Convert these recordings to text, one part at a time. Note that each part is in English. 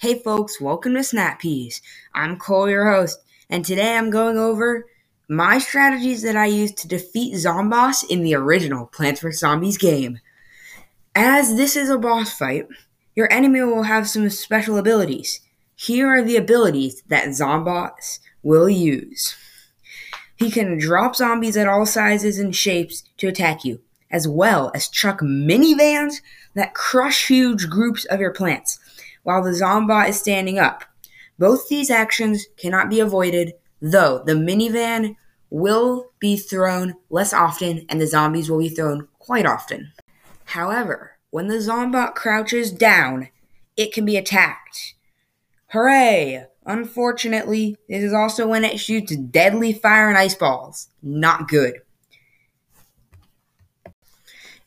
Hey folks, welcome to Snap Peas. I'm Cole, your host, and today I'm going over my strategies that I used to defeat Zomboss in the original Plants vs. Zombies game. As this is a boss fight, your enemy will have some special abilities. Here are the abilities that Zomboss will use. He can drop zombies at all sizes and shapes to attack you, as well as chuck minivans that crush huge groups of your plants while the Zombot is standing up. Both these actions cannot be avoided, though the minivan will be thrown less often and the zombies will be thrown quite often. However, when the Zombot crouches down, it can be attacked. Hooray! Unfortunately, this is also when it shoots deadly fire and ice balls. Not good.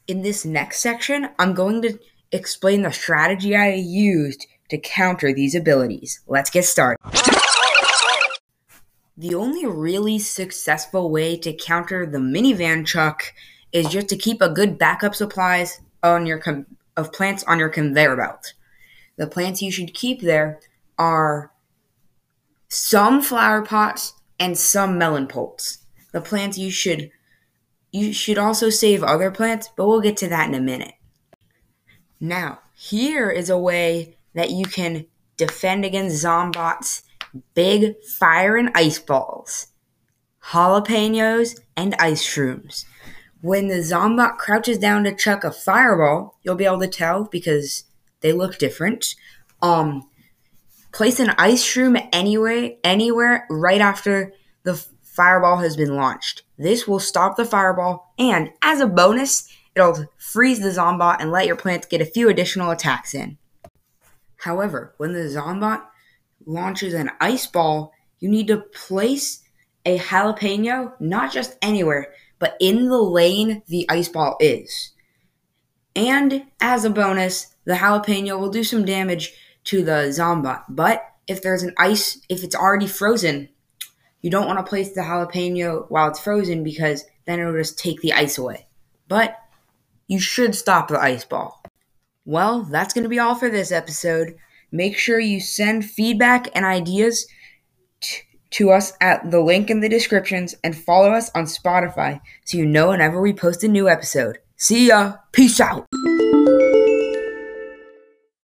In this next section, I'm going to explain the strategy I used to counter these abilities. Let's get started. The only really successful way to counter the minivan chuck is just to keep a good backup supplies on your com- of plants on your conveyor belt. The plants you should keep there are some flower pots and some melon pults. The plants you should you should also save other plants, but we'll get to that in a minute. Now, here is a way that you can defend against Zombots big fire and ice balls, jalapenos, and ice shrooms. When the Zombot crouches down to chuck a fireball, you'll be able to tell because they look different. Um, place an ice shroom anywhere, anywhere right after the fireball has been launched. This will stop the fireball, and as a bonus, it'll freeze the Zombot and let your plants get a few additional attacks in. However, when the Zombot launches an ice ball, you need to place a jalapeno not just anywhere, but in the lane the ice ball is. And as a bonus, the jalapeno will do some damage to the Zombot. But if there's an ice, if it's already frozen, you don't want to place the jalapeno while it's frozen because then it'll just take the ice away. But you should stop the ice ball. Well, that's going to be all for this episode. Make sure you send feedback and ideas t- to us at the link in the descriptions and follow us on Spotify so you know whenever we post a new episode. See ya. Peace out.